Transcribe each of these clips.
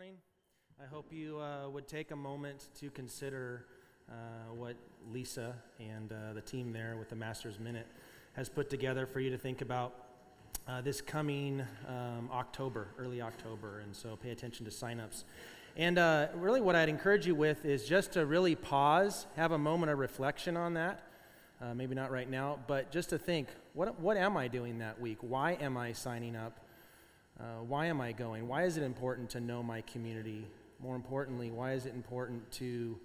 morning. I hope you uh, would take a moment to consider uh, what Lisa and uh, the team there with the Master's Minute has put together for you to think about uh, this coming um, October, early October. And so pay attention to signups. And uh, really, what I'd encourage you with is just to really pause, have a moment of reflection on that. Uh, maybe not right now, but just to think what, what am I doing that week? Why am I signing up? Uh, why am I going? Why is it important to know my community? More importantly, why is it important to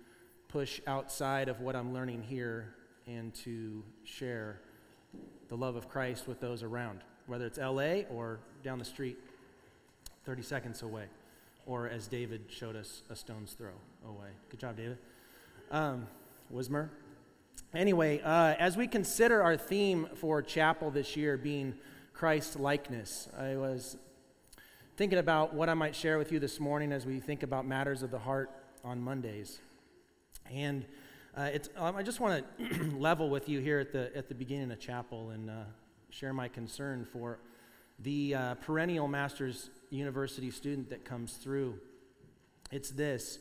push outside of what I'm learning here and to share the love of Christ with those around, whether it's LA or down the street 30 seconds away, or as David showed us, a stone's throw away. Good job, David. Um, Wismer. Anyway, uh, as we consider our theme for chapel this year being Christ likeness, I was thinking about what I might share with you this morning as we think about matters of the heart on Mondays. And uh, um, I just want to level with you here at the, at the beginning of chapel and uh, share my concern for the uh, perennial Master's University student that comes through. It's this.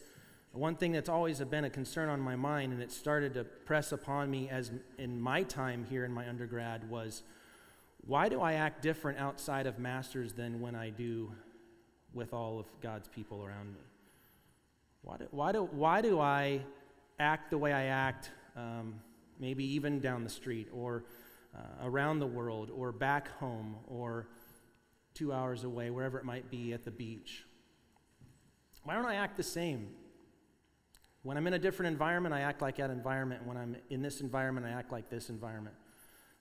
One thing that's always been a concern on my mind, and it started to press upon me as in my time here in my undergrad, was why do I act different outside of Masters than when I do with all of God's people around me? Why do, why do, why do I act the way I act, um, maybe even down the street or uh, around the world or back home or two hours away, wherever it might be at the beach? Why don't I act the same? When I'm in a different environment, I act like that environment. When I'm in this environment, I act like this environment.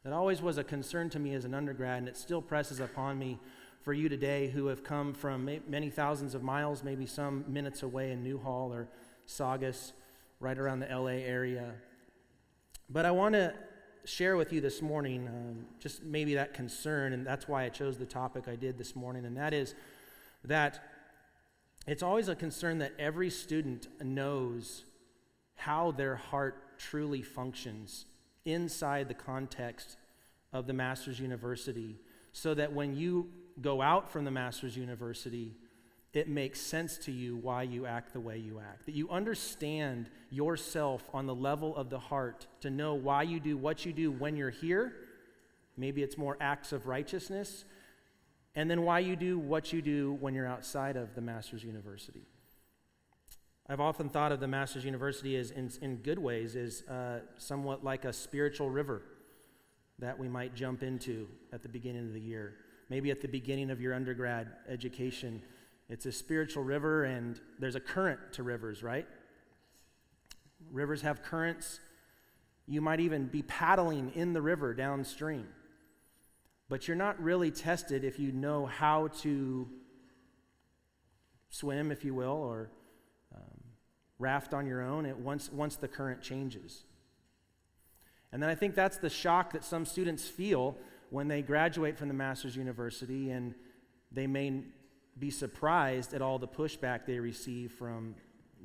That always was a concern to me as an undergrad, and it still presses upon me for you today who have come from many thousands of miles, maybe some minutes away in Newhall or Saugus, right around the LA area. But I want to share with you this morning um, just maybe that concern, and that's why I chose the topic I did this morning, and that is that it's always a concern that every student knows how their heart truly functions inside the context of the Master's University, so that when you go out from the Master's University, it makes sense to you why you act the way you act. That you understand yourself on the level of the heart to know why you do what you do when you're here. Maybe it's more acts of righteousness. And then why you do what you do when you're outside of the Master's University. I've often thought of the Master's University as, in, in good ways, as uh, somewhat like a spiritual river that we might jump into at the beginning of the year maybe at the beginning of your undergrad education. It's a spiritual river, and there's a current to rivers, right? Rivers have currents. You might even be paddling in the river downstream. But you're not really tested if you know how to swim, if you will, or um, raft on your own it, once, once the current changes. And then I think that's the shock that some students feel when they graduate from the Master's University, and they may be surprised at all the pushback they receive from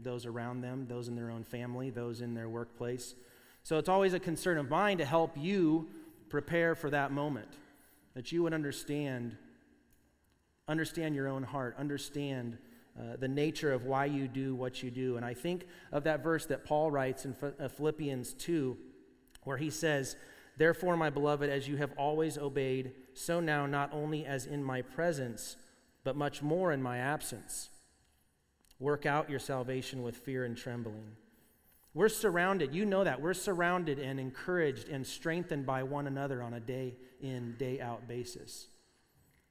those around them, those in their own family, those in their workplace. So it's always a concern of mine to help you prepare for that moment, that you would understand, understand your own heart, understand uh, the nature of why you do what you do. And I think of that verse that Paul writes in uh, Philippians 2, where he says, Therefore, my beloved, as you have always obeyed, so now, not only as in my presence, but much more in my absence. Work out your salvation with fear and trembling. We're surrounded, you know that. We're surrounded and encouraged and strengthened by one another on a day in, day out basis.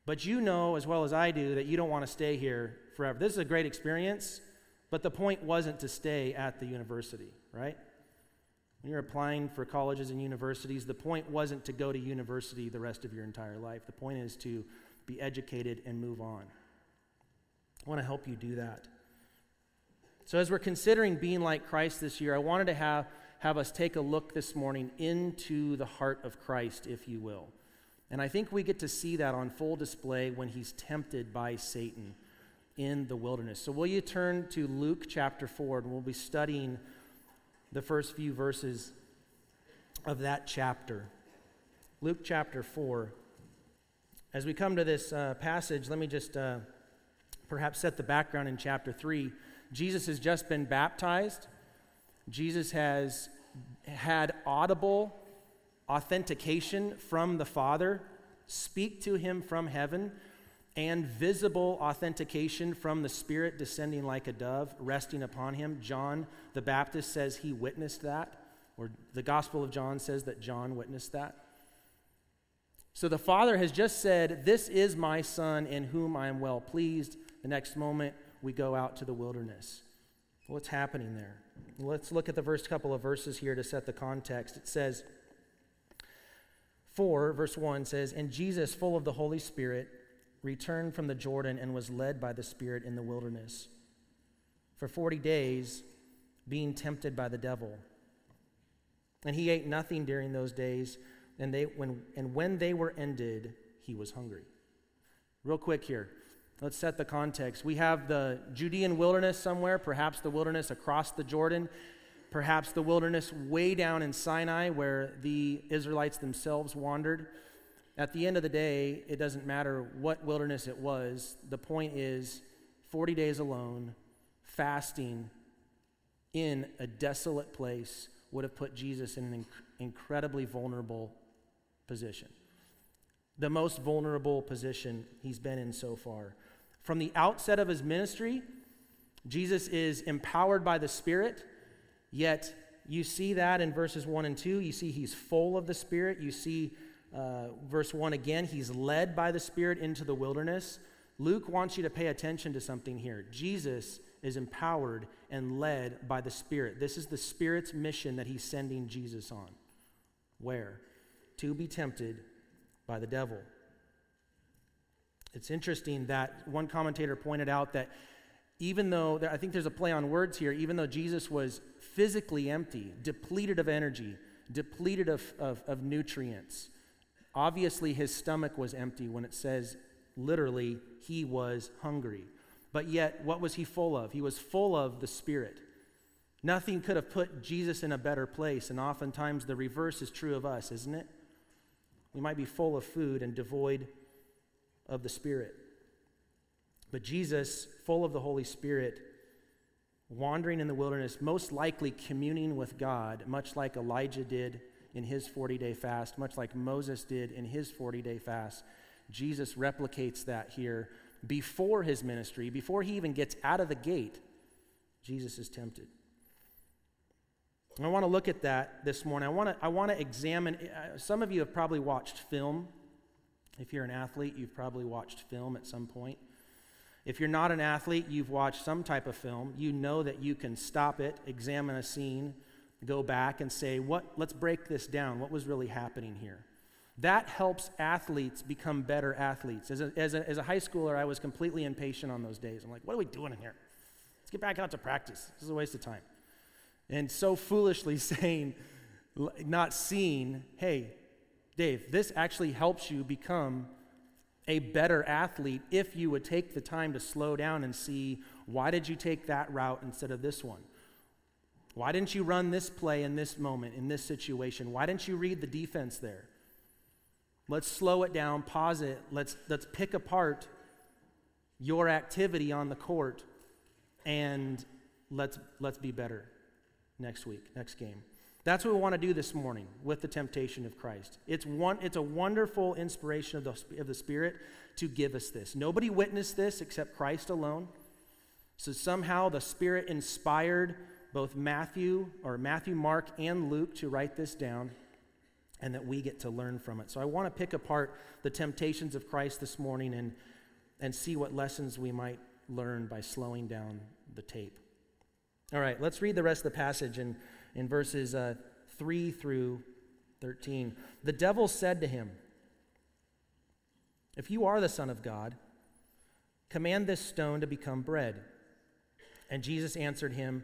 But you know as well as I do that you don't want to stay here forever. This is a great experience, but the point wasn't to stay at the university, right? When you're applying for colleges and universities, the point wasn't to go to university the rest of your entire life. The point is to be educated and move on. I want to help you do that. So, as we're considering being like Christ this year, I wanted to have, have us take a look this morning into the heart of Christ, if you will. And I think we get to see that on full display when he's tempted by Satan in the wilderness. So, will you turn to Luke chapter 4, and we'll be studying the first few verses of that chapter. Luke chapter 4. As we come to this uh, passage, let me just uh, perhaps set the background in chapter 3. Jesus has just been baptized. Jesus has had audible authentication from the Father speak to him from heaven and visible authentication from the Spirit descending like a dove, resting upon him. John the Baptist says he witnessed that, or the Gospel of John says that John witnessed that. So the Father has just said, This is my Son in whom I am well pleased. The next moment, we go out to the wilderness. What's happening there? Let's look at the first couple of verses here to set the context. It says, 4, verse 1 says, And Jesus, full of the Holy Spirit, returned from the Jordan and was led by the Spirit in the wilderness for 40 days, being tempted by the devil. And he ate nothing during those days, and, they, when, and when they were ended, he was hungry. Real quick here, let's set the context. We have the Judean wilderness somewhere, perhaps the wilderness across the Jordan, perhaps the wilderness way down in Sinai where the Israelites themselves wandered. At the end of the day, it doesn't matter what wilderness it was. The point is 40 days alone, fasting in a desolate place would have put Jesus in an inc- incredibly vulnerable position. The most vulnerable position he's been in so far. From the outset of his ministry, Jesus is empowered by the Spirit, yet you see that in verses 1 and 2. You see he's full of the Spirit. You see uh, verse 1 again, he's led by the Spirit into the wilderness. Luke wants you to pay attention to something here. Jesus is empowered and led by the Spirit. This is the Spirit's mission that he's sending Jesus on. Where? To be tempted by the devil. It's interesting that one commentator pointed out that even though, I think there's a play on words here, even though Jesus was physically empty, depleted of energy, depleted of, of, of nutrients, Obviously, his stomach was empty when it says literally he was hungry. But yet, what was he full of? He was full of the Spirit. Nothing could have put Jesus in a better place, and oftentimes the reverse is true of us, isn't it? We might be full of food and devoid of the Spirit. But Jesus, full of the Holy Spirit, wandering in the wilderness, most likely communing with God, much like Elijah did in his 40 day fast, much like Moses did in his 40 day fast. Jesus replicates that here before his ministry, before he even gets out of the gate. Jesus is tempted. I want to look at that this morning. I want to, I want to examine. Uh, some of you have probably watched film. If you're an athlete, you've probably watched film at some point. If you're not an athlete, you've watched some type of film. You know that you can stop it, examine a scene, go back and say, what, let's break this down. What was really happening here? That helps athletes become better athletes. As a, as, a, as a high schooler, I was completely impatient on those days. I'm like, what are we doing in here? Let's get back out to practice. This is a waste of time. And so foolishly saying, not seeing, hey, Dave, this actually helps you become a better athlete if you would take the time to slow down and see why did you take that route instead of this one? Why didn't you run this play in this moment, in this situation? Why didn't you read the defense there? Let's slow it down, pause it. Let's, let's pick apart your activity on the court and let's, let's be better next week, next game. That's what we want to do this morning with the temptation of Christ. It's, one, it's a wonderful inspiration of the, of the Spirit to give us this. Nobody witnessed this except Christ alone. So somehow the Spirit inspired both Matthew or Matthew, Mark, and Luke to write this down and that we get to learn from it. So I want to pick apart the temptations of Christ this morning and, and see what lessons we might learn by slowing down the tape. All right, let's read the rest of the passage in, in verses uh, 3 through 13. The devil said to him, If you are the Son of God, command this stone to become bread. And Jesus answered him,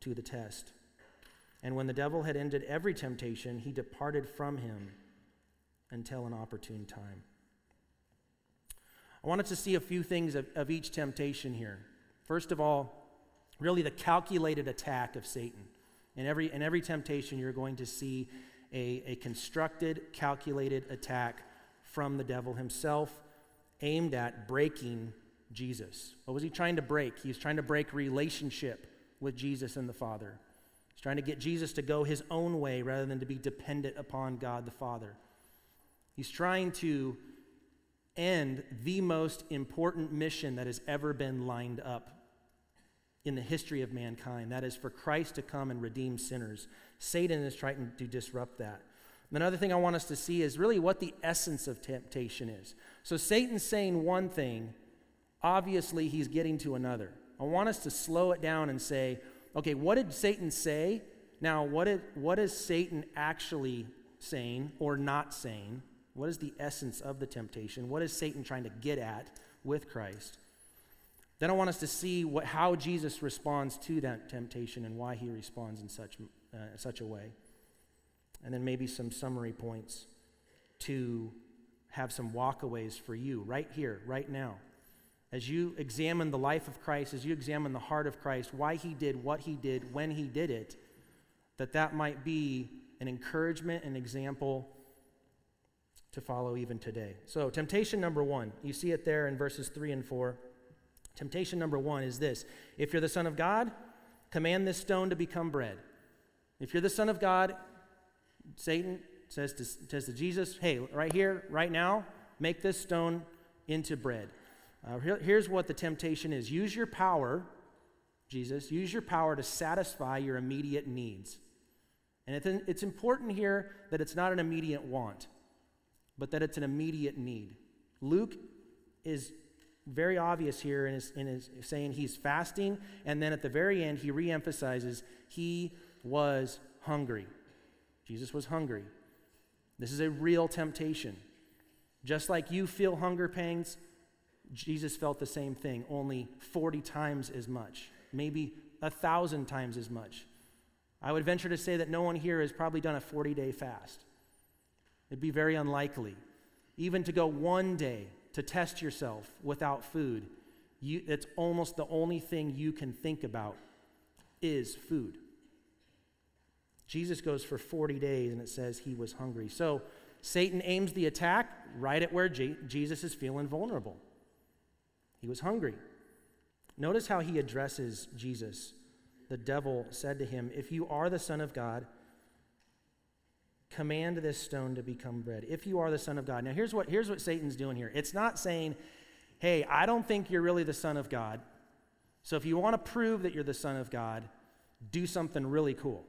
to the test. And when the devil had ended every temptation, he departed from him until an opportune time. I wanted to see a few things of, of each temptation here. First of all, really the calculated attack of Satan. In every, in every temptation, you're going to see a, a constructed, calculated attack from the devil himself aimed at breaking Jesus. What was he trying to break? He was trying to break relationship with Jesus and the Father. He's trying to get Jesus to go his own way rather than to be dependent upon God the Father. He's trying to end the most important mission that has ever been lined up in the history of mankind. That is for Christ to come and redeem sinners. Satan is trying to disrupt that. Another thing I want us to see is really what the essence of temptation is. So Satan's saying one thing, obviously he's getting to another. I want us to slow it down and say, okay, what did Satan say? Now, what, did, what is Satan actually saying or not saying? What is the essence of the temptation? What is Satan trying to get at with Christ? Then I want us to see what, how Jesus responds to that temptation and why he responds in such, uh, such a way. And then maybe some summary points to have some walkaways for you right here, right now. As you examine the life of Christ, as you examine the heart of Christ, why he did what he did when he did it, that that might be an encouragement, an example to follow even today. So, temptation number one, you see it there in verses three and four. Temptation number one is this if you're the Son of God, command this stone to become bread. If you're the Son of God, Satan says to, says to Jesus, hey, right here, right now, make this stone into bread. Uh, here, here's what the temptation is use your power, Jesus, use your power to satisfy your immediate needs. And it's, it's important here that it's not an immediate want, but that it's an immediate need. Luke is very obvious here in his, in his saying he's fasting, and then at the very end, he reemphasizes he was hungry. Jesus was hungry. This is a real temptation. Just like you feel hunger pangs, Jesus felt the same thing, only 40 times as much, maybe a thousand times as much. I would venture to say that no one here has probably done a 40 day fast. It'd be very unlikely. Even to go one day to test yourself without food, you, it's almost the only thing you can think about is food. Jesus goes for 40 days and it says he was hungry. So Satan aims the attack right at where Jesus is feeling vulnerable. He was hungry. Notice how he addresses Jesus. The devil said to him, If you are the Son of God, command this stone to become bread. If you are the son of god. Now here's what here's what satan's doing here. It's not saying hey i don't think you're really the son of god. So if you want to prove that you're the son of god do something really cool.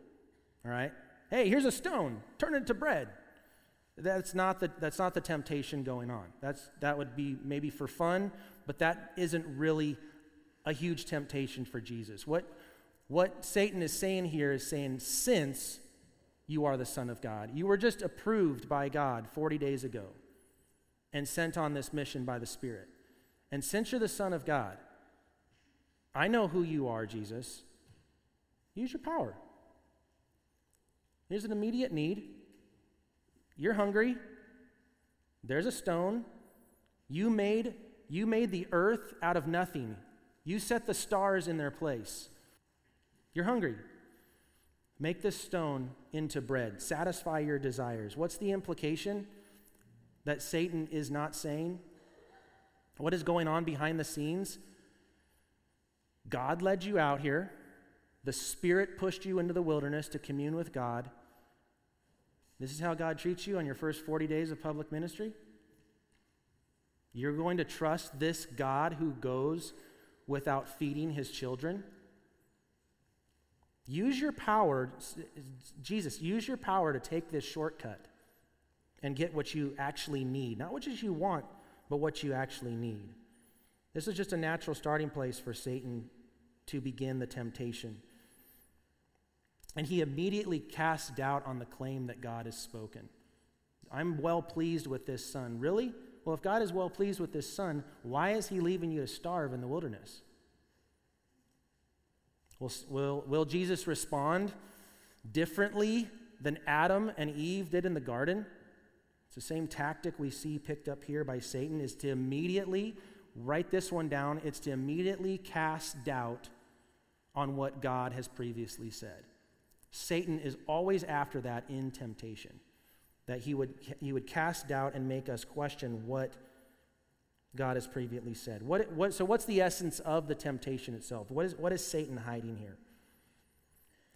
All right? Hey here's a stone. Turn it to bread. That's not the that's not the temptation going on. That's that would be maybe for fun but that isn't really a huge temptation for jesus what what satan is saying here is saying since you are the Son of God. You were just approved by God 40 days ago and sent on this mission by the Spirit. And since you're the Son of God, I know who you are, Jesus. Use your power. There's an immediate need. You're hungry. There's a stone. You made, you made the earth out of nothing. You set the stars in their place. You're hungry. Make this stone into bread. Satisfy your desires. What's the implication that Satan is not saying? What is going on behind the scenes? God led you out here. The Spirit pushed you into the wilderness to commune with God. This is how God treats you on your first 40 days of public ministry? You're going to trust this God who goes without feeding his children? Use your power, Jesus, use your power to take this shortcut and get what you actually need. Not what you want, but what you actually need. This is just a natural starting place for Satan to begin the temptation. And he immediately casts doubt on the claim that God has spoken. I'm well pleased with this son. Really? Well, if God is well pleased with this son, why is he leaving you to starve in the wilderness? Will, will, will Jesus respond differently than Adam and Eve did in the garden? It's the same tactic we see picked up here by Satan is to immediately write this one down. It's to immediately cast doubt on what God has previously said. Satan is always after that in temptation, that he would, he would cast doubt and make us question what God has previously said. What, what, so, what's the essence of the temptation itself? What is, what is Satan hiding here?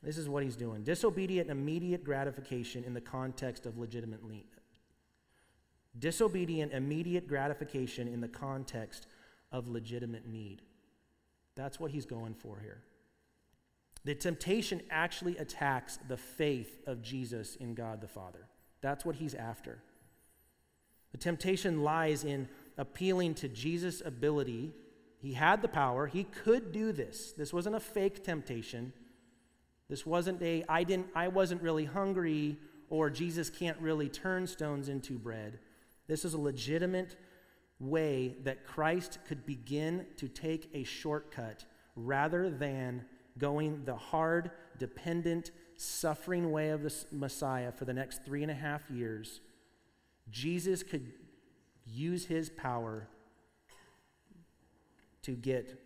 This is what he's doing disobedient, immediate gratification in the context of legitimate need. Disobedient, immediate gratification in the context of legitimate need. That's what he's going for here. The temptation actually attacks the faith of Jesus in God the Father. That's what he's after. The temptation lies in appealing to Jesus' ability. He had the power, he could do this. This wasn't a fake temptation. This wasn't a I didn't I wasn't really hungry or Jesus can't really turn stones into bread. This is a legitimate way that Christ could begin to take a shortcut rather than going the hard, dependent, suffering way of the Messiah for the next three and a half years. Jesus could use his power to get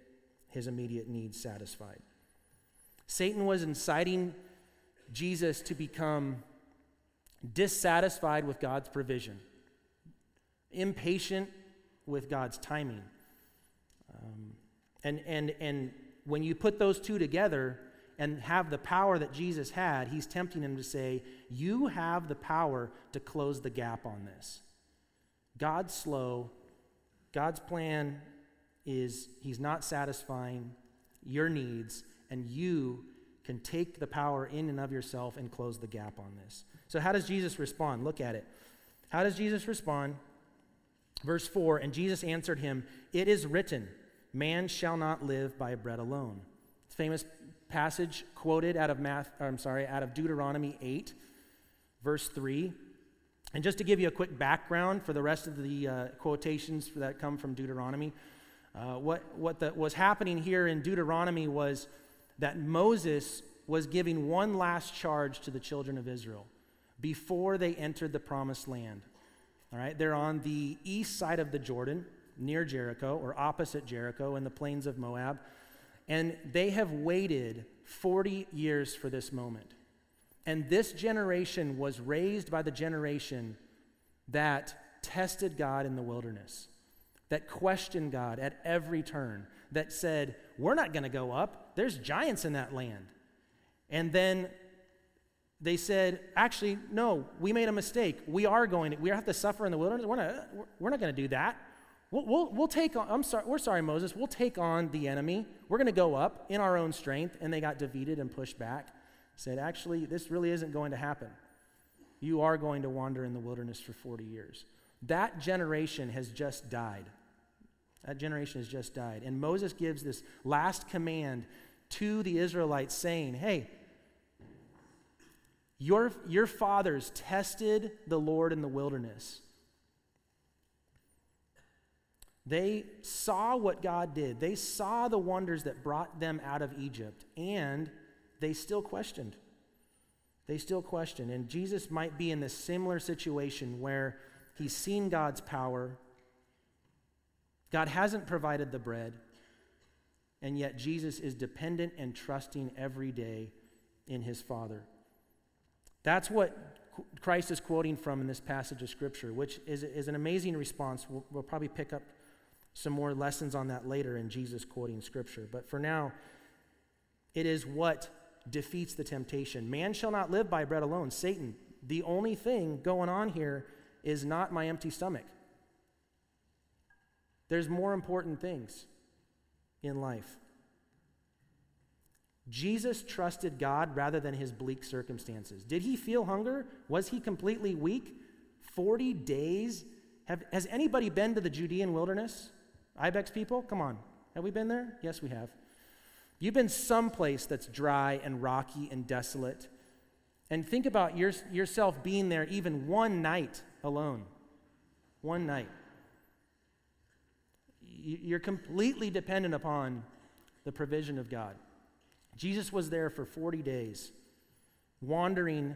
his immediate needs satisfied. Satan was inciting Jesus to become dissatisfied with God's provision, impatient with God's timing. Um, and, and, and when you put those two together and have the power that Jesus had, he's tempting him to say, You have the power to close the gap on this. God's slow. God's plan is He's not satisfying your needs, and you can take the power in and of yourself and close the gap on this. So, how does Jesus respond? Look at it. How does Jesus respond? Verse 4 And Jesus answered him, It is written, Man shall not live by bread alone. It's famous passage quoted out of math, I'm sorry, out of Deuteronomy 8, verse 3. And just to give you a quick background for the rest of the uh, quotations that come from Deuteronomy, uh, what, what the, was happening here in Deuteronomy was that Moses was giving one last charge to the children of Israel before they entered the promised land. All right, they're on the east side of the Jordan, near Jericho, or opposite Jericho in the plains of Moab. And they have waited 40 years for this moment. And this generation was raised by the generation that tested God in the wilderness, that questioned God at every turn, that said, We're not going to go up. There's giants in that land. And then they said, Actually, no, we made a mistake. We are going to, we have to suffer in the wilderness. We're not, we're not going to do that. We'll, we'll, we'll, take on, I'm sorry, we're sorry, Moses, we'll take on the enemy. We're going to go up in our own strength. And they got defeated and pushed back said, Actually, this really isn't going to happen. You are going to wander in the wilderness for 40 years. That generation has just died. That generation has just died. And Moses gives this last command to the Israelites saying, Hey, your, your fathers tested the Lord in the wilderness. They saw what God did. They saw the wonders that brought them out of Egypt. And they still questioned. They still questioned. And Jesus might be in this similar situation where he's seen God's power. God hasn't provided the bread, and yet Jesus is dependent and trusting every day in his Father. That's what Christ is quoting from in this passage of Scripture, which is, is an amazing response. We'll, we'll probably pick up some more lessons on that later in Jesus quoting Scripture. But for now, it is what defeats the temptation. Man shall not live by bread alone. Satan, the only thing going on here is not my empty stomach. There's more important things in life. Jesus trusted God rather than his bleak circumstances. Did he feel hunger? Was he completely weak? 40 days? Have, has anybody been to the Judean wilderness? Ibex people? Come on. Have we been there? Yes, we have. You've been someplace that's dry and rocky and desolate. And think about your, yourself being there even one night alone. One night. You're completely dependent upon the provision of God. Jesus was there for 40 days, wandering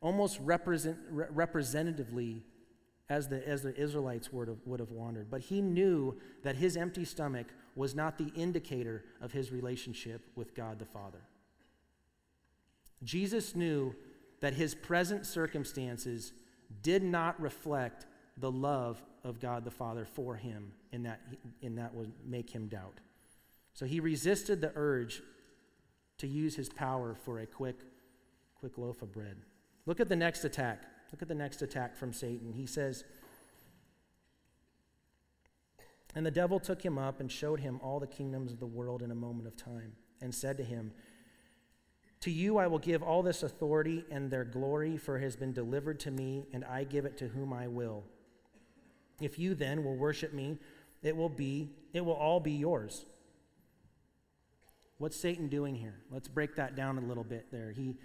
almost represent, re- representatively as the, as the Israelites would have, would have wandered. But he knew that his empty stomach was not the indicator of his relationship with God the Father. Jesus knew that his present circumstances did not reflect the love of God the Father for him, and that, and that would make him doubt. So he resisted the urge to use his power for a quick, quick loaf of bread. Look at the next attack. Look at the next attack from Satan. He says, And the devil took him up and showed him all the kingdoms of the world in a moment of time, and said to him, To you I will give all this authority and their glory, for it has been delivered to me, and I give it to whom I will. If you then will worship me, it will be, it will all be yours. What's Satan doing here? Let's break that down a little bit there. He,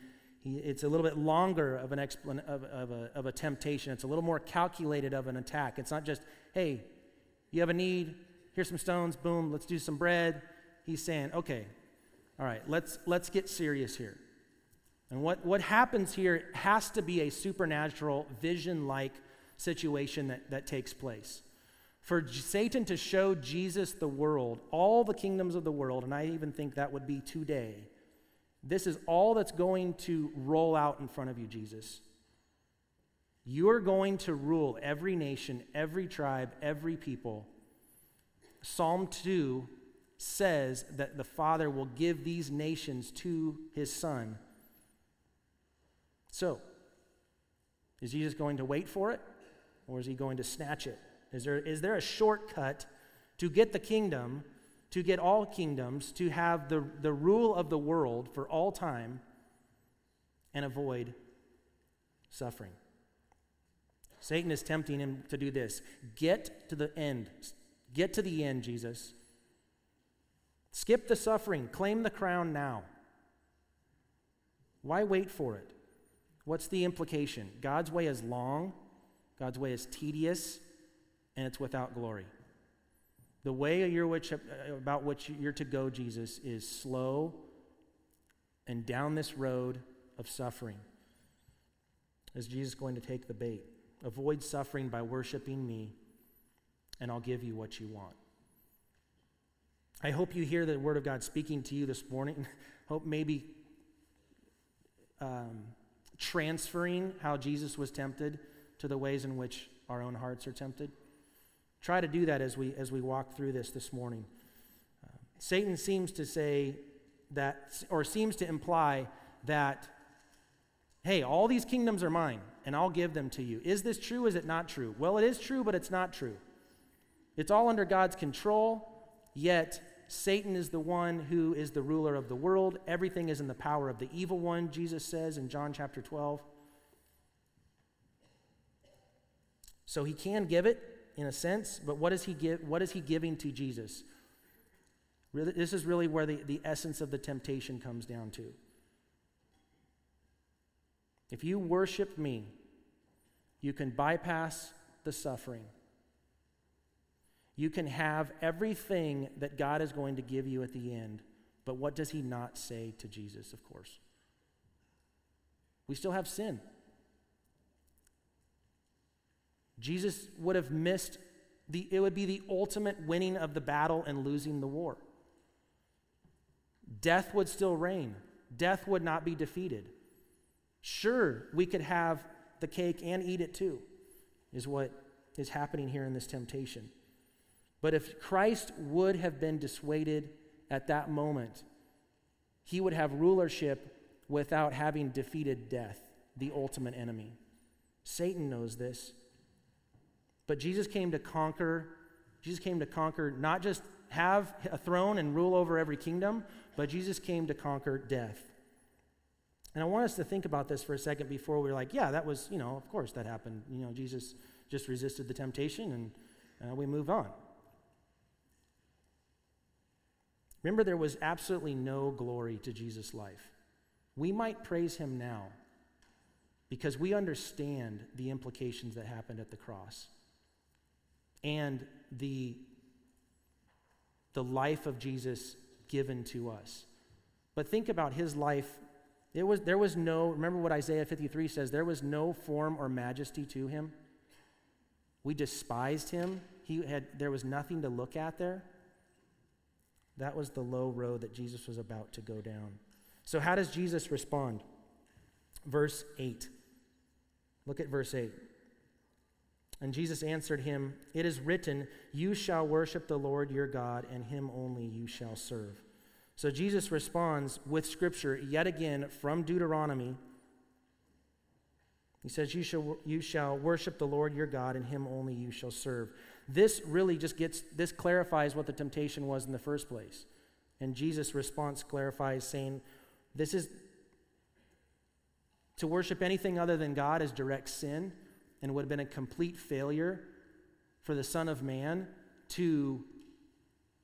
he, it's a little bit longer of, an explan- of, of, a, of a temptation. It's a little more calculated of an attack. It's not just, hey, you have a need, here's some stones, boom, let's do some bread. He's saying, okay, all right, let's, let's get serious here. And what, what happens here has to be a supernatural, vision like situation that, that takes place. For Satan to show Jesus the world, all the kingdoms of the world, and I even think that would be today, this is all that's going to roll out in front of you, Jesus. You're going to rule every nation, every tribe, every people. Psalm 2 says that the Father will give these nations to his Son. So, is Jesus going to wait for it, or is he going to snatch it? Is there, is there a shortcut to get the kingdom, to get all kingdoms, to have the, the rule of the world for all time and avoid suffering? Satan is tempting him to do this. Get to the end. Get to the end, Jesus. Skip the suffering. Claim the crown now. Why wait for it? What's the implication? God's way is long, God's way is tedious, and it's without glory. The way which, about which you're to go, Jesus, is slow and down this road of suffering. Is Jesus going to take the bait? Avoid suffering by worshiping me, and I'll give you what you want. I hope you hear the Word of God speaking to you this morning. hope maybe um, transferring how Jesus was tempted to the ways in which our own hearts are tempted. Try to do that as we, as we walk through this this morning. Uh, Satan seems to say that, or seems to imply that, hey, all these kingdoms are mine, and I'll give them to you. Is this true? Is it not true? Well, it is true, but it's not true. It's all under God's control, yet Satan is the one who is the ruler of the world. Everything is in the power of the evil one, Jesus says in John chapter 12. So he can give it, in a sense, but what is he, give, what is he giving to Jesus? Really, this is really where the, the essence of the temptation comes down to. If you worship me, you can bypass the suffering. You can have everything that God is going to give you at the end. But what does he not say to Jesus, of course? We still have sin. Jesus would have missed the, it would be the ultimate winning of the battle and losing the war. Death would still reign, death would not be defeated. Sure, we could have the cake and eat it too, is what is happening here in this temptation. But if Christ would have been dissuaded at that moment, he would have rulership without having defeated death, the ultimate enemy. Satan knows this. But Jesus came to conquer, Jesus came to conquer not just have a throne and rule over every kingdom, but Jesus came to conquer death. And I want us to think about this for a second before we're like, yeah, that was, you know, of course that happened. You know, Jesus just resisted the temptation and uh, we move on. Remember, there was absolutely no glory to Jesus' life. We might praise him now because we understand the implications that happened at the cross and the, the life of Jesus given to us. But think about his life. It was, there was no, remember what Isaiah 53 says, there was no form or majesty to him. We despised him. He had, there was nothing to look at there. That was the low road that Jesus was about to go down. So, how does Jesus respond? Verse 8. Look at verse 8. And Jesus answered him, It is written, You shall worship the Lord your God, and him only you shall serve. So Jesus responds with scripture yet again from Deuteronomy. He says, you shall, you shall worship the Lord your God, and him only you shall serve. This really just gets, this clarifies what the temptation was in the first place. And Jesus' response clarifies, saying, This is to worship anything other than God is direct sin and would have been a complete failure for the Son of Man to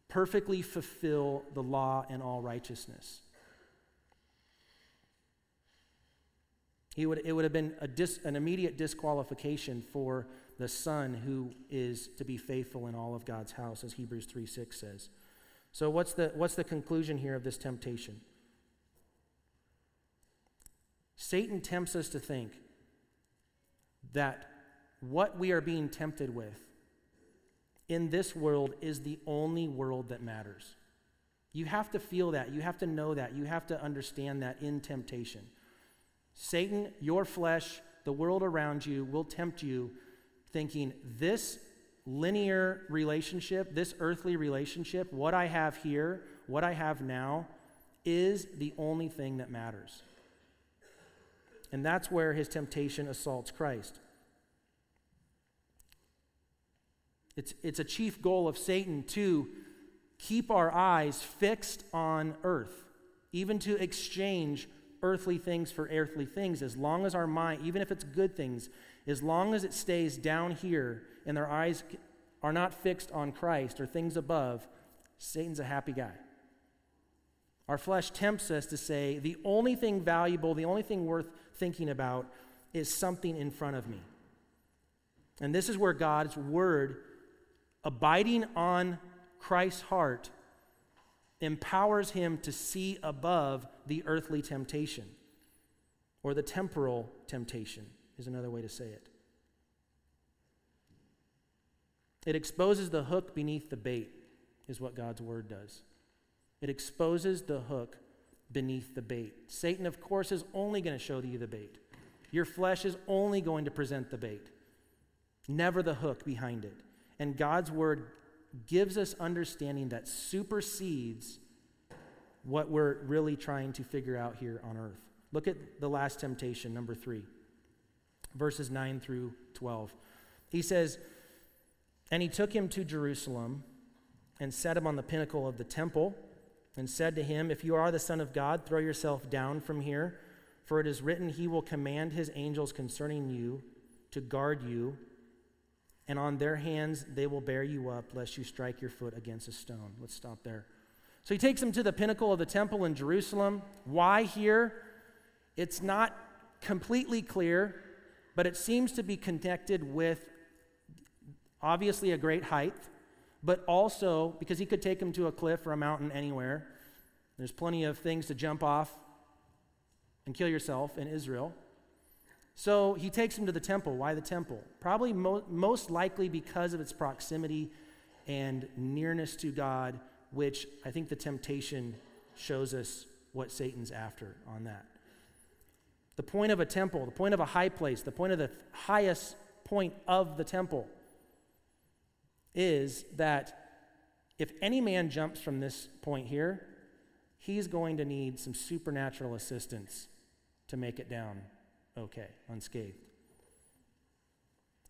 perfectly fulfill the law and all righteousness. He would, it would have been dis, an immediate disqualification for the son who is to be faithful in all of God's house, as Hebrews 3 6 says. So, what's the, what's the conclusion here of this temptation? Satan tempts us to think that what we are being tempted with in this world is the only world that matters. You have to feel that. You have to know that. You have to understand that in temptation. Satan, your flesh, the world around you will tempt you thinking this linear relationship, this earthly relationship, what I have here, what I have now, is the only thing that matters. And that's where his temptation assaults Christ. It's, it's a chief goal of Satan to keep our eyes fixed on earth, even to exchange earthly things for earthly things, as long as our mind, even if it's good things, as long as it stays down here and our eyes are not fixed on Christ or things above, Satan's a happy guy. Our flesh tempts us to say the only thing valuable, the only thing worth thinking about is something in front of me. And this is where God's word, abiding on Christ's heart, empowers him to see above the earthly temptation or the temporal temptation is another way to say it. It exposes the hook beneath the bait, is what God's word does. It exposes the hook beneath the bait. Satan, of course, is only going to show you the bait. Your flesh is only going to present the bait, never the hook behind it. And God's word gives us understanding that supersedes what we're really trying to figure out here on earth. Look at the last temptation, number three verses 9 through 12. He says, And he took him to Jerusalem and set him on the pinnacle of the temple and said to him, If you are the Son of God, throw yourself down from here, for it is written, He will command His angels concerning you to guard you, and on their hands they will bear you up, lest you strike your foot against a stone. Let's stop there. So he takes him to the pinnacle of the temple in Jerusalem. Why here? It's not completely clear but it seems to be connected with obviously a great height, but also because he could take him to a cliff or a mountain anywhere. There's plenty of things to jump off and kill yourself in Israel. So he takes him to the temple. Why the temple? Probably mo- most likely because of its proximity and nearness to God, which I think the temptation shows us what Satan's after on that. The point of a temple, the point of a high place, the point of the highest point of the temple is that if any man jumps from this point here, he's going to need some supernatural assistance to make it down okay, unscathed.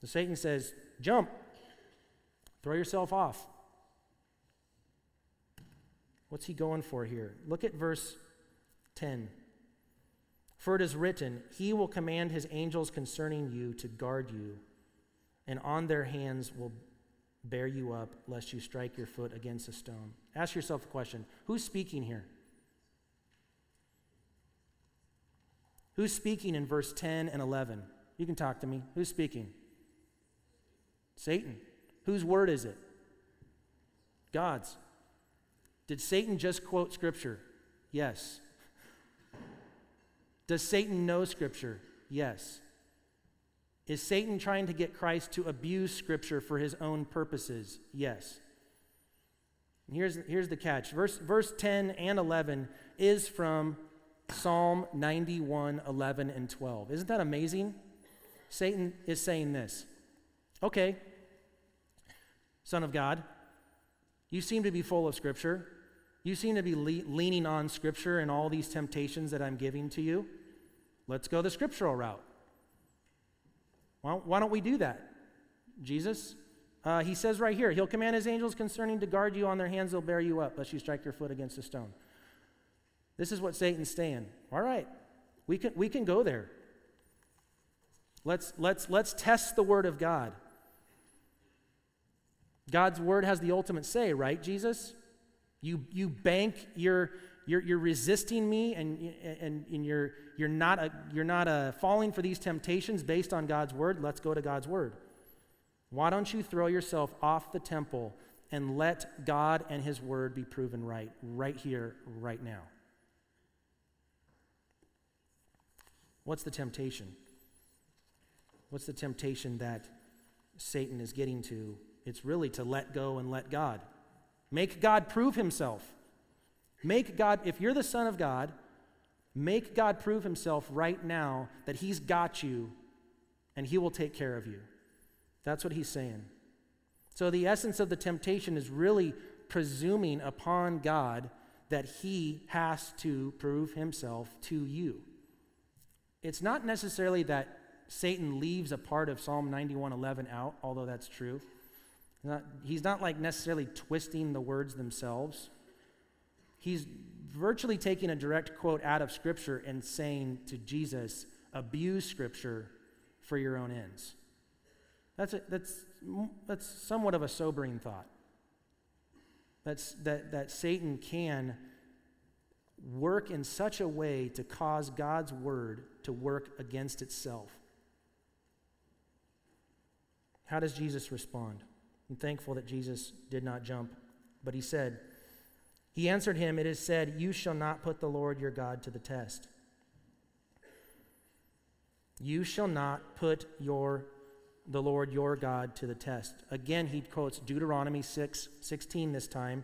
So Satan says, Jump, throw yourself off. What's he going for here? Look at verse 10. For it is written, He will command His angels concerning you to guard you, and on their hands will bear you up, lest you strike your foot against a stone. Ask yourself a question Who's speaking here? Who's speaking in verse 10 and 11? You can talk to me. Who's speaking? Satan. Whose word is it? God's. Did Satan just quote Scripture? Yes. Does Satan know Scripture? Yes. Is Satan trying to get Christ to abuse Scripture for his own purposes? Yes. here's, here's the catch verse, verse 10 and 11 is from Psalm 91, 11, and 12. Isn't that amazing? Satan is saying this Okay, Son of God, you seem to be full of Scripture. You seem to be le- leaning on Scripture and all these temptations that I'm giving to you. Let's go the scriptural route. Well, why don't we do that? Jesus, uh, he says right here, He'll command His angels concerning to guard you on their hands, they'll bear you up, lest you strike your foot against a stone. This is what Satan's saying. All right, we can, we can go there. Let's, let's, let's test the Word of God. God's Word has the ultimate say, right, Jesus? You, you bank your, you're, you're resisting me and, and, and you're, you're not, a, you're not a falling for these temptations based on God's word. Let's go to God's word. Why don't you throw yourself off the temple and let God and his word be proven right, right here, right now? What's the temptation? What's the temptation that Satan is getting to? It's really to let go and let God. Make God prove himself. Make God, if you're the Son of God, make God prove himself right now that he's got you and he will take care of you. That's what he's saying. So, the essence of the temptation is really presuming upon God that he has to prove himself to you. It's not necessarily that Satan leaves a part of Psalm 91:11 out, although that's true. Not, he's not like necessarily twisting the words themselves. He's virtually taking a direct quote out of Scripture and saying to Jesus, abuse Scripture for your own ends. That's, a, that's, that's somewhat of a sobering thought. That's, that, that Satan can work in such a way to cause God's word to work against itself. How does Jesus respond? I'm thankful that Jesus did not jump, but he said, He answered him, It is said, You shall not put the Lord your God to the test. You shall not put your the Lord your God to the test. Again, he quotes Deuteronomy 6 16 this time.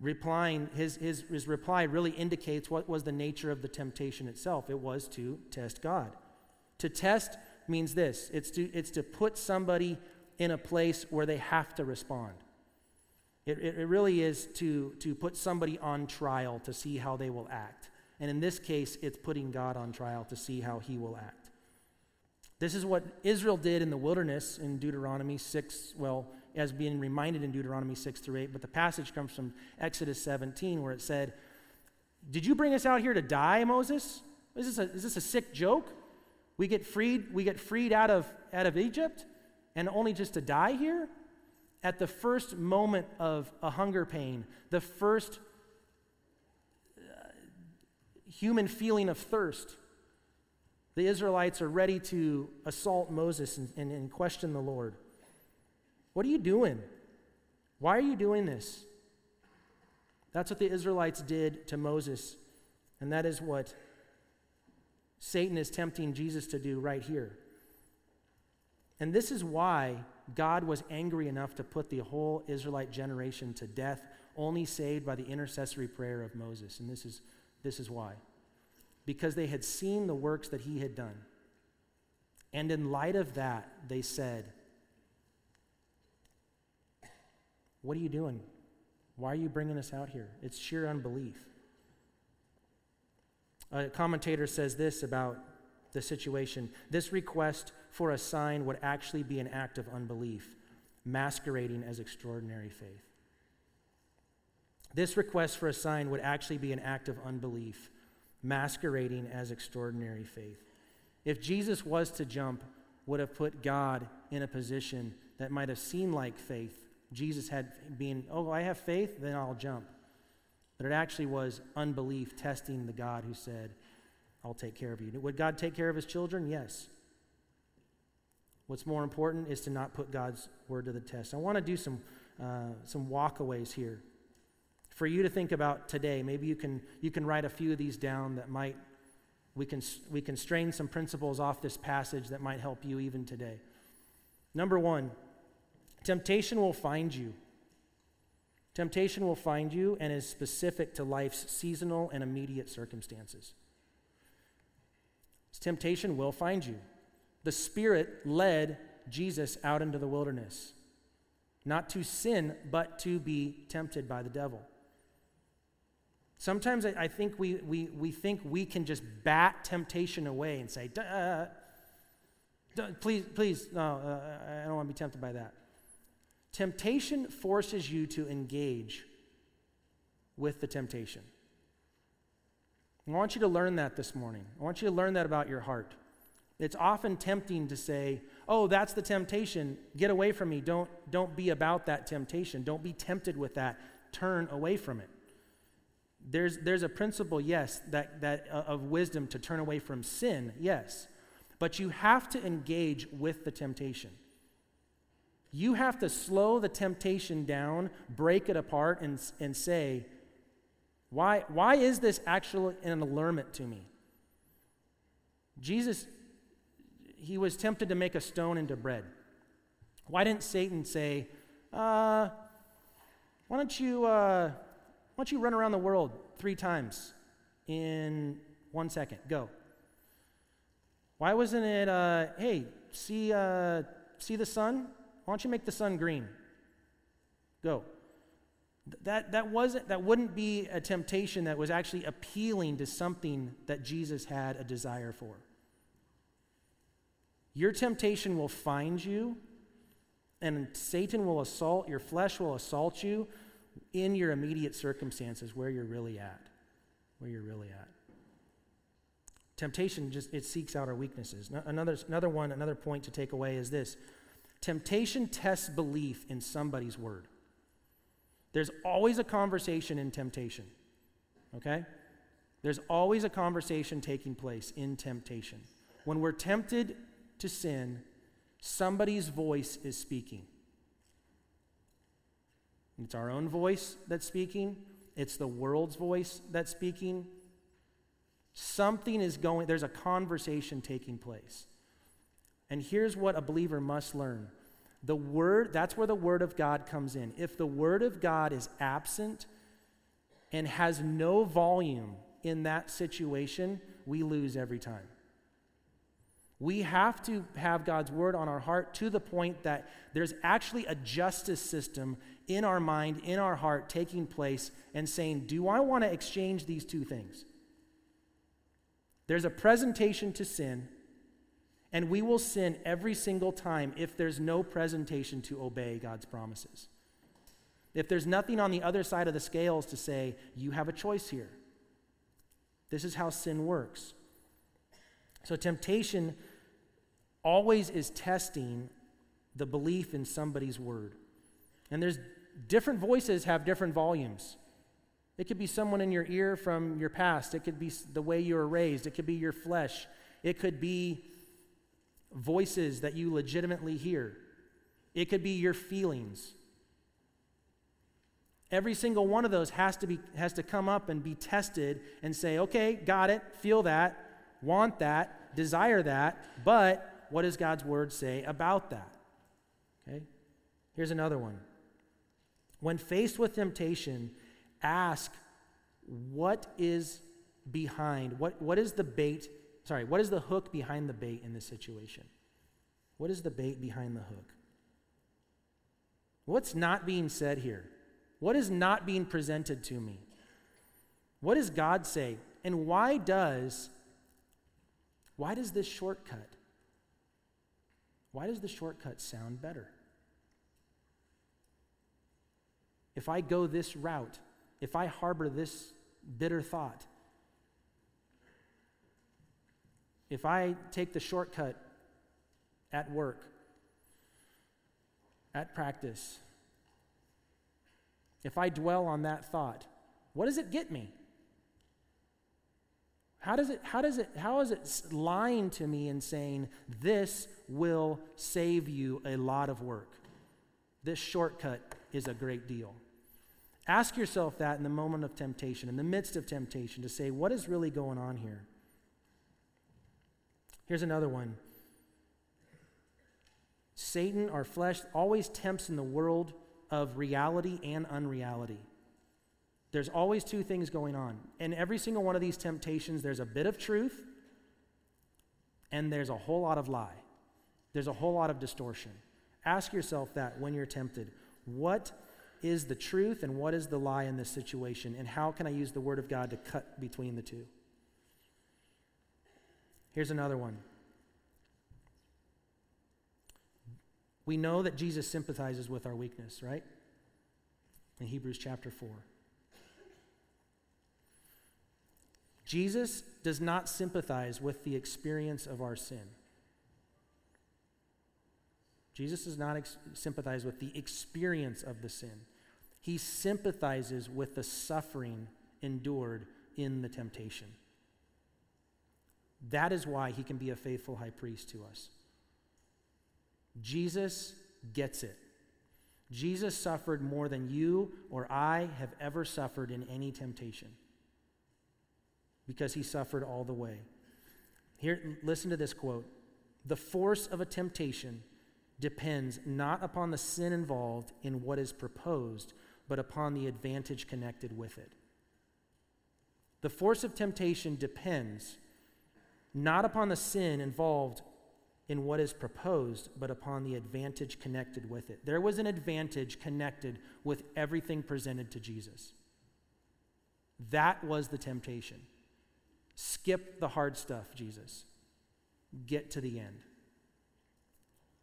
Replying, his, his, his reply really indicates what was the nature of the temptation itself. It was to test God. To test means this it's to, it's to put somebody in a place where they have to respond. It, it, it really is to, to put somebody on trial to see how they will act. And in this case, it's putting God on trial to see how he will act. This is what Israel did in the wilderness in Deuteronomy 6, well, as being reminded in Deuteronomy 6 through 8, but the passage comes from Exodus 17 where it said, Did you bring us out here to die, Moses? Is this a, is this a sick joke? We get freed, we get freed out of, out of Egypt? and only just to die here? At the first moment of a hunger pain, the first uh, human feeling of thirst, the Israelites are ready to assault Moses and, and, and question the Lord. What are you doing? Why are you doing this? That's what the Israelites did to Moses, and that is what Satan is tempting Jesus to do right here. And this is why God was angry enough to put the whole Israelite generation to death, only saved by the intercessory prayer of Moses. And this is, this is why. Because they had seen the works that he had done. And in light of that, they said, What are you doing? Why are you bringing us out here? It's sheer unbelief. A commentator says this about the situation. This request for a sign would actually be an act of unbelief, masquerading as extraordinary faith. This request for a sign would actually be an act of unbelief, masquerading as extraordinary faith. If Jesus was to jump, would have put God in a position that might have seemed like faith. Jesus had been, oh, I have faith, then I'll jump. But it actually was unbelief testing the God who said, I'll take care of you. Would God take care of his children? Yes. What's more important is to not put God's word to the test. I want to do some, uh, some walkaways here for you to think about today. Maybe you can, you can write a few of these down that might, we can, we can strain some principles off this passage that might help you even today. Number one, temptation will find you. Temptation will find you and is specific to life's seasonal and immediate circumstances. Temptation will find you. The Spirit led Jesus out into the wilderness, not to sin, but to be tempted by the devil. Sometimes I, think we, we, we think we can just bat temptation away and say, please, please, no, uh, I don't want to be tempted by that. Temptation forces you to engage with the temptation. I want you to learn that this morning. I want you to learn that about your heart. It's often tempting to say, "Oh, that's the temptation. Get away from me. Don't don't be about that temptation. Don't be tempted with that. Turn away from it." There's there's a principle, yes, that that uh, of wisdom to turn away from sin, yes. But you have to engage with the temptation. You have to slow the temptation down, break it apart, and, and say, why, why is this actually an allurement to me? Jesus he was tempted to make a stone into bread. Why didn't Satan say, uh, why don't you, uh, why don't you run around the world three times in one second? Go. Why wasn't it, uh, hey, see, uh, see the sun? Why don't you make the sun green? Go. That, that, wasn't, that wouldn't be a temptation that was actually appealing to something that Jesus had a desire for. Your temptation will find you, and Satan will assault, your flesh will assault you in your immediate circumstances where you're really at. Where you're really at. Temptation just it seeks out our weaknesses. Another, another one, another point to take away is this. Temptation tests belief in somebody's word. There's always a conversation in temptation. Okay? There's always a conversation taking place in temptation. When we're tempted to sin, somebody's voice is speaking. It's our own voice that's speaking, it's the world's voice that's speaking. Something is going, there's a conversation taking place. And here's what a believer must learn the word, that's where the word of God comes in. If the word of God is absent and has no volume in that situation, we lose every time. We have to have God's word on our heart to the point that there's actually a justice system in our mind, in our heart, taking place and saying, Do I want to exchange these two things? There's a presentation to sin, and we will sin every single time if there's no presentation to obey God's promises. If there's nothing on the other side of the scales to say, You have a choice here. This is how sin works. So, temptation always is testing the belief in somebody's word. And there's different voices have different volumes. It could be someone in your ear from your past, it could be the way you were raised, it could be your flesh, it could be voices that you legitimately hear, it could be your feelings. Every single one of those has to, be, has to come up and be tested and say, okay, got it, feel that, want that, desire that, but what does God's word say about that? Okay? Here's another one. When faced with temptation, ask what is behind, what, what is the bait, sorry, what is the hook behind the bait in this situation? What is the bait behind the hook? What's not being said here? What is not being presented to me? What does God say? And why does why does this shortcut? Why does the shortcut sound better? If I go this route, if I harbor this bitter thought, if I take the shortcut at work, at practice, if I dwell on that thought, what does it get me? How does it, how does it, how is it lying to me and saying, this will save you a lot of work? This shortcut is a great deal. Ask yourself that in the moment of temptation, in the midst of temptation, to say, what is really going on here? Here's another one Satan, our flesh, always tempts in the world of reality and unreality. There's always two things going on. In every single one of these temptations, there's a bit of truth and there's a whole lot of lie. There's a whole lot of distortion. Ask yourself that when you're tempted. What is the truth and what is the lie in this situation? And how can I use the Word of God to cut between the two? Here's another one. We know that Jesus sympathizes with our weakness, right? In Hebrews chapter 4. Jesus does not sympathize with the experience of our sin. Jesus does not ex- sympathize with the experience of the sin. He sympathizes with the suffering endured in the temptation. That is why he can be a faithful high priest to us. Jesus gets it. Jesus suffered more than you or I have ever suffered in any temptation because he suffered all the way. Here, listen to this quote The force of a temptation depends not upon the sin involved in what is proposed, but upon the advantage connected with it. The force of temptation depends not upon the sin involved in what is proposed, but upon the advantage connected with it. There was an advantage connected with everything presented to Jesus. That was the temptation. Skip the hard stuff, Jesus. Get to the end.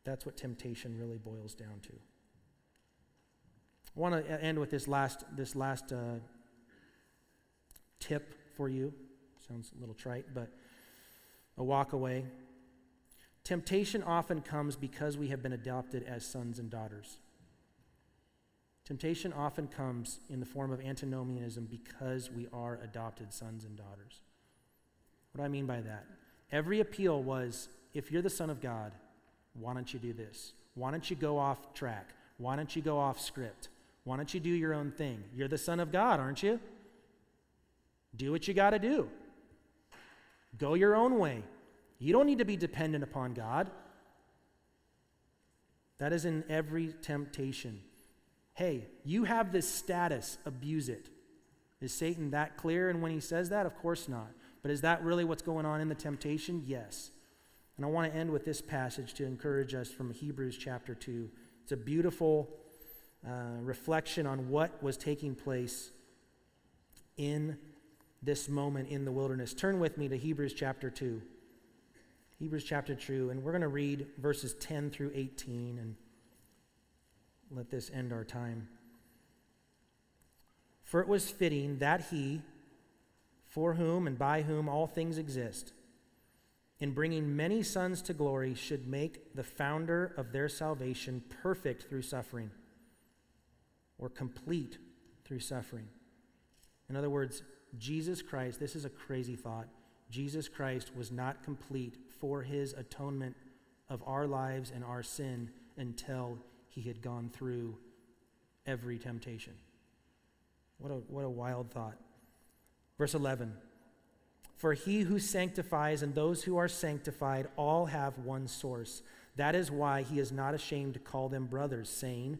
That's what temptation really boils down to. I want to end with this last, this last uh, tip for you. Sounds a little trite, but a walk away. Temptation often comes because we have been adopted as sons and daughters. Temptation often comes in the form of antinomianism because we are adopted sons and daughters. What do I mean by that? Every appeal was if you're the Son of God, why don't you do this? Why don't you go off track? Why don't you go off script? Why don't you do your own thing? You're the Son of God, aren't you? Do what you got to do. Go your own way. You don't need to be dependent upon God. That is in every temptation. Hey, you have this status, abuse it. Is Satan that clear? And when he says that, of course not. But is that really what's going on in the temptation? Yes. And I want to end with this passage to encourage us from Hebrews chapter 2. It's a beautiful uh, reflection on what was taking place in this moment in the wilderness. Turn with me to Hebrews chapter 2. Hebrews chapter 2, and we're going to read verses 10 through 18 and let this end our time. For it was fitting that he, for whom and by whom all things exist, in bringing many sons to glory, should make the founder of their salvation perfect through suffering, or complete through suffering. In other words, Jesus Christ, this is a crazy thought. Jesus Christ was not complete for his atonement of our lives and our sin until he had gone through every temptation. What a, what a wild thought. Verse 11 For he who sanctifies and those who are sanctified all have one source. That is why he is not ashamed to call them brothers, saying,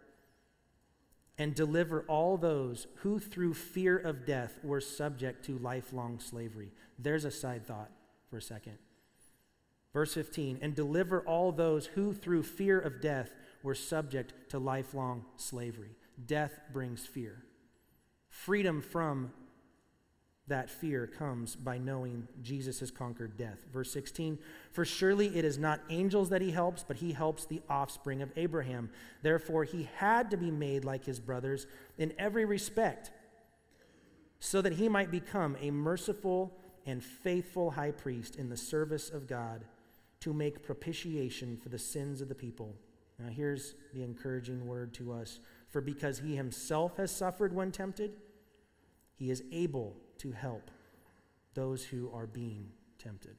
and deliver all those who through fear of death were subject to lifelong slavery. There's a side thought for a second. Verse 15, and deliver all those who through fear of death were subject to lifelong slavery. Death brings fear. Freedom from that fear comes by knowing Jesus has conquered death. Verse 16 For surely it is not angels that he helps, but he helps the offspring of Abraham. Therefore, he had to be made like his brothers in every respect, so that he might become a merciful and faithful high priest in the service of God to make propitiation for the sins of the people. Now, here's the encouraging word to us For because he himself has suffered when tempted, he is able to help those who are being tempted.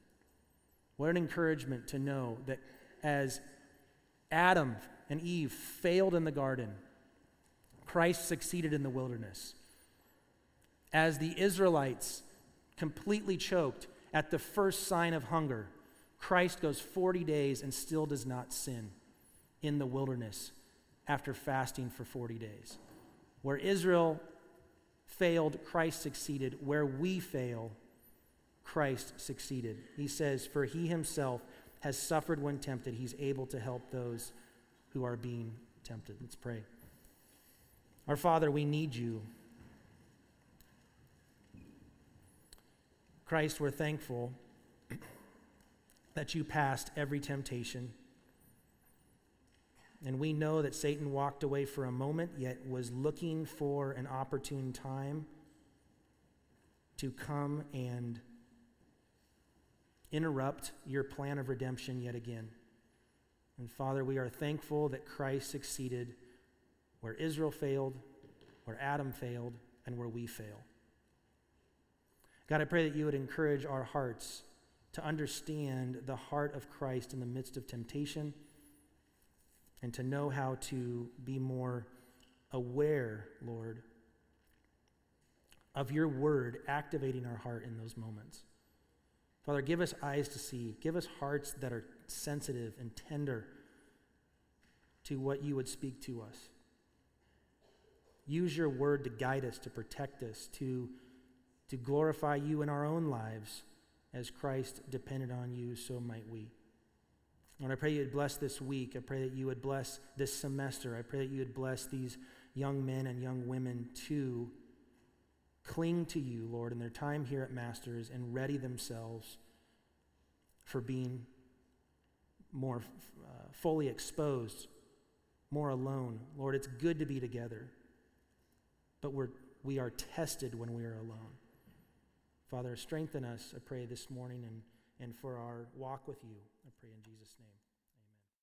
What an encouragement to know that as Adam and Eve failed in the garden, Christ succeeded in the wilderness. As the Israelites completely choked at the first sign of hunger, Christ goes 40 days and still does not sin in the wilderness after fasting for 40 days. Where Israel failed, Christ succeeded. Where we fail, Christ succeeded. He says, For he himself has suffered when tempted, he's able to help those who are being tempted. Let's pray. Our Father, we need you. Christ, we're thankful that you passed every temptation. And we know that Satan walked away for a moment, yet was looking for an opportune time to come and interrupt your plan of redemption yet again. And Father, we are thankful that Christ succeeded where Israel failed, where Adam failed, and where we fail. God, I pray that you would encourage our hearts to understand the heart of Christ in the midst of temptation and to know how to be more aware, Lord, of your word activating our heart in those moments. Father, give us eyes to see, give us hearts that are sensitive and tender to what you would speak to us. Use your word to guide us, to protect us, to, to glorify you in our own lives. As Christ depended on you, so might we. And I pray you would bless this week. I pray that you would bless this semester. I pray that you would bless these young men and young women to cling to you, Lord, in their time here at Master's and ready themselves for being more uh, fully exposed, more alone. Lord, it's good to be together, but we're, we are tested when we are alone. Father, strengthen us, I pray, this morning and, and for our walk with you. Pray in Jesus' name.